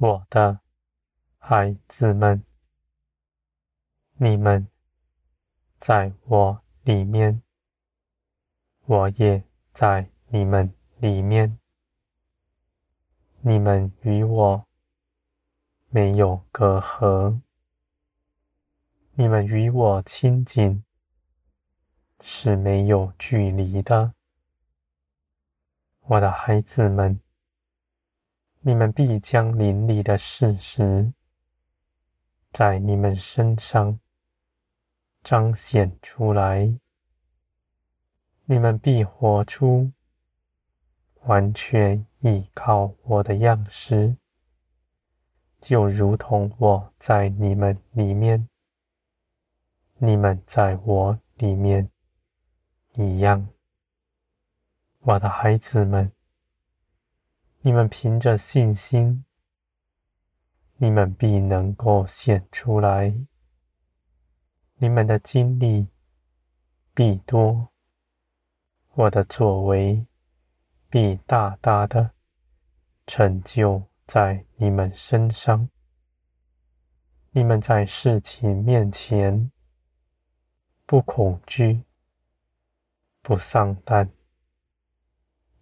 我的孩子们，你们在我里面，我也在你们里面。你们与我没有隔阂，你们与我亲近，是没有距离的。我的孩子们。你们必将灵里的事实在你们身上彰显出来。你们必活出完全依靠我的样式，就如同我在你们里面，你们在我里面一样。我的孩子们。你们凭着信心，你们必能够显出来。你们的经历必多，我的作为必大大的成就在你们身上。你们在事情面前不恐惧，不丧胆。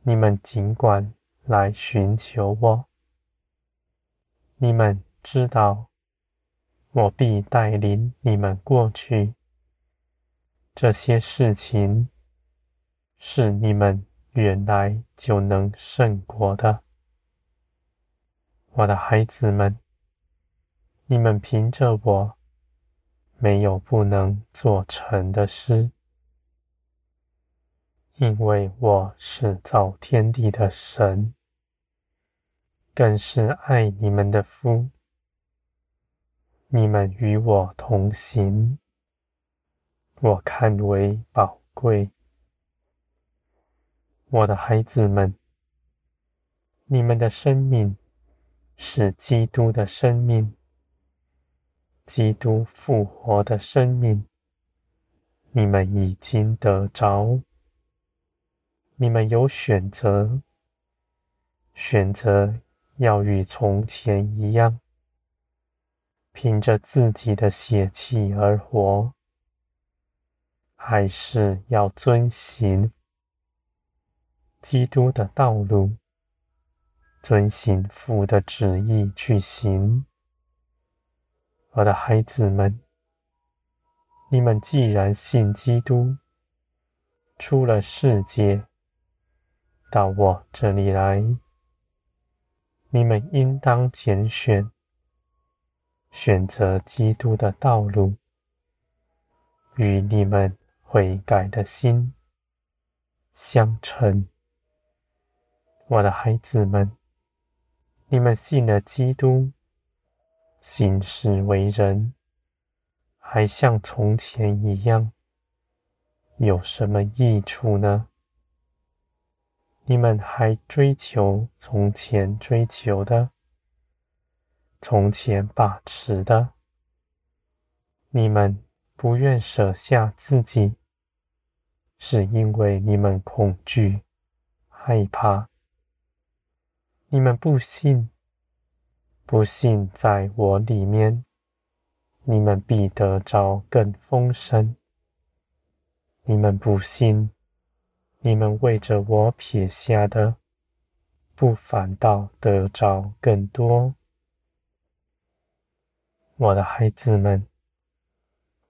你们尽管。来寻求我，你们知道，我必带领你们过去。这些事情是你们原来就能胜过的，我的孩子们，你们凭着我，没有不能做成的事。因为我是造天地的神，更是爱你们的父。你们与我同行，我看为宝贵。我的孩子们，你们的生命是基督的生命，基督复活的生命，你们已经得着。你们有选择，选择要与从前一样，凭着自己的血气而活，还是要遵行基督的道路，遵行父的旨意去行。我的孩子们，你们既然信基督，出了世界。到我这里来，你们应当拣选，选择基督的道路，与你们悔改的心相称。我的孩子们，你们信了基督，行事为人，还像从前一样，有什么益处呢？你们还追求从前追求的，从前把持的。你们不愿舍下自己，是因为你们恐惧、害怕。你们不信，不信在我里面，你们必得着更丰盛。你们不信。你们为着我撇下的，不反倒得着更多。我的孩子们，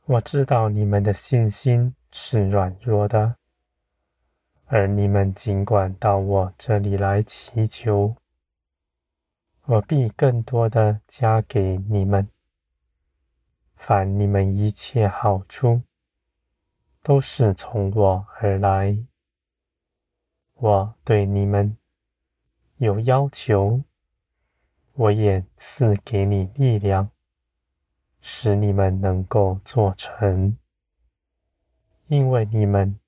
我知道你们的信心是软弱的，而你们尽管到我这里来祈求，我必更多的加给你们。凡你们一切好处，都是从我而来。我对你们有要求，我也赐给你力量，使你们能够做成。因为你们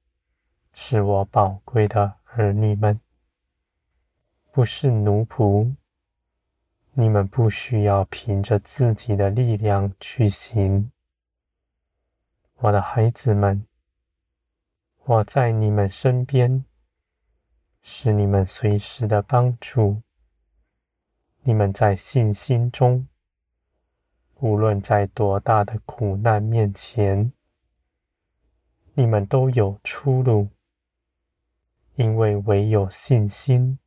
是我宝贵的儿女们，不是奴仆。你们不需要凭着自己的力量去行。我的孩子们，我在你们身边。是你们随时的帮助，你们在信心中，无论在多大的苦难面前，你们都有出路，因为唯有信心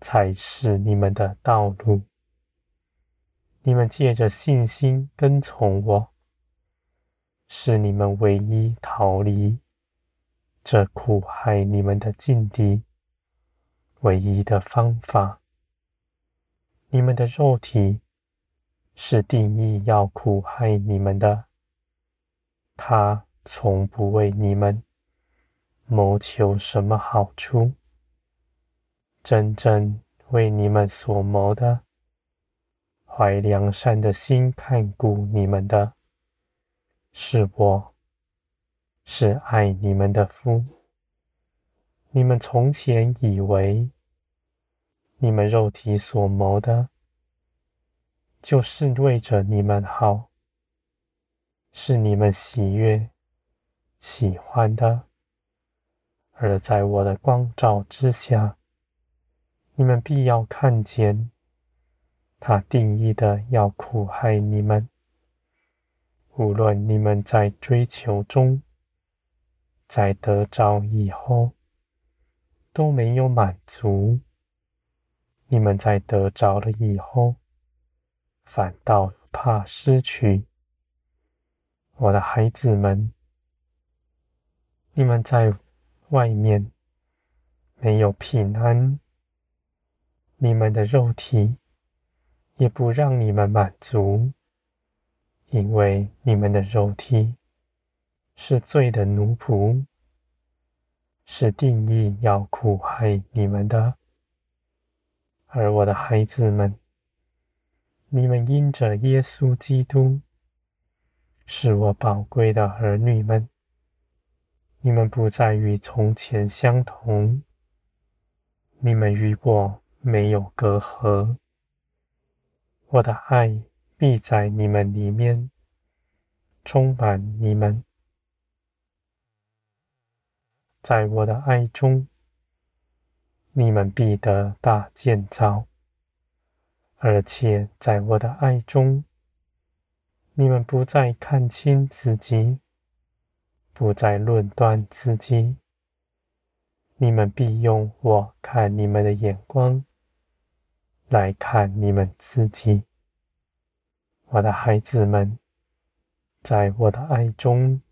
才是你们的道路。你们借着信心跟从我，是你们唯一逃离这苦害你们的劲敌唯一的方法。你们的肉体是定义要苦害你们的，他从不为你们谋求什么好处，真正为你们所谋的。怀良善的心看顾你们的，是我，是爱你们的夫。你们从前以为，你们肉体所谋的，就是为着你们好，是你们喜悦、喜欢的。而在我的光照之下，你们必要看见。他定义的要苦害你们，无论你们在追求中，在得着以后，都没有满足；你们在得着了以后，反倒怕失去。我的孩子们，你们在外面没有平安，你们的肉体。也不让你们满足，因为你们的肉体是罪的奴仆，是定义要苦害你们的。而我的孩子们，你们因着耶稣基督是我宝贵的儿女们，你们不再与从前相同，你们与我没有隔阂。我的爱必在你们里面充满你们，在我的爱中，你们必得大建造；而且在我的爱中，你们不再看清自己，不再论断自己，你们必用我看你们的眼光。来看你们自己，我的孩子们，在我的爱中，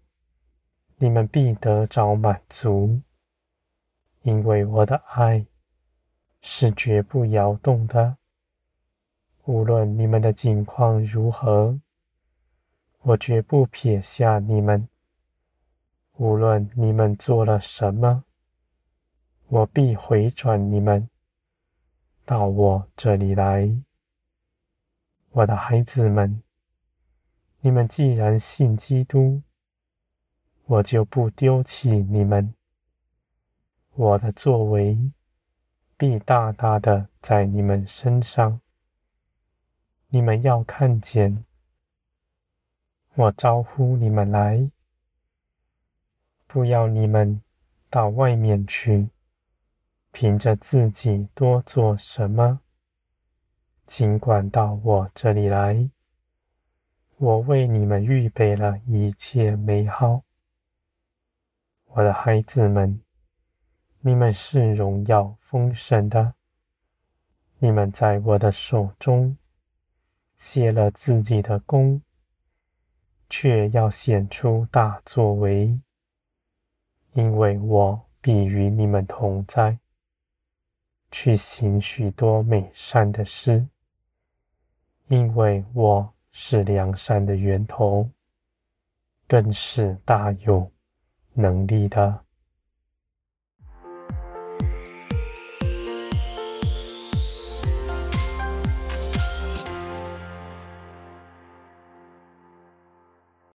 你们必得着满足，因为我的爱是绝不摇动的。无论你们的境况如何，我绝不撇下你们；无论你们做了什么，我必回转你们。到我这里来，我的孩子们，你们既然信基督，我就不丢弃你们。我的作为必大大的在你们身上，你们要看见。我招呼你们来，不要你们到外面去。凭着自己多做什么，尽管到我这里来，我为你们预备了一切美好。我的孩子们，你们是荣耀丰盛的，你们在我的手中卸了自己的功，却要显出大作为，因为我必与你们同在。去行许多美善的事，因为我是良善的源头，更是大有能力的。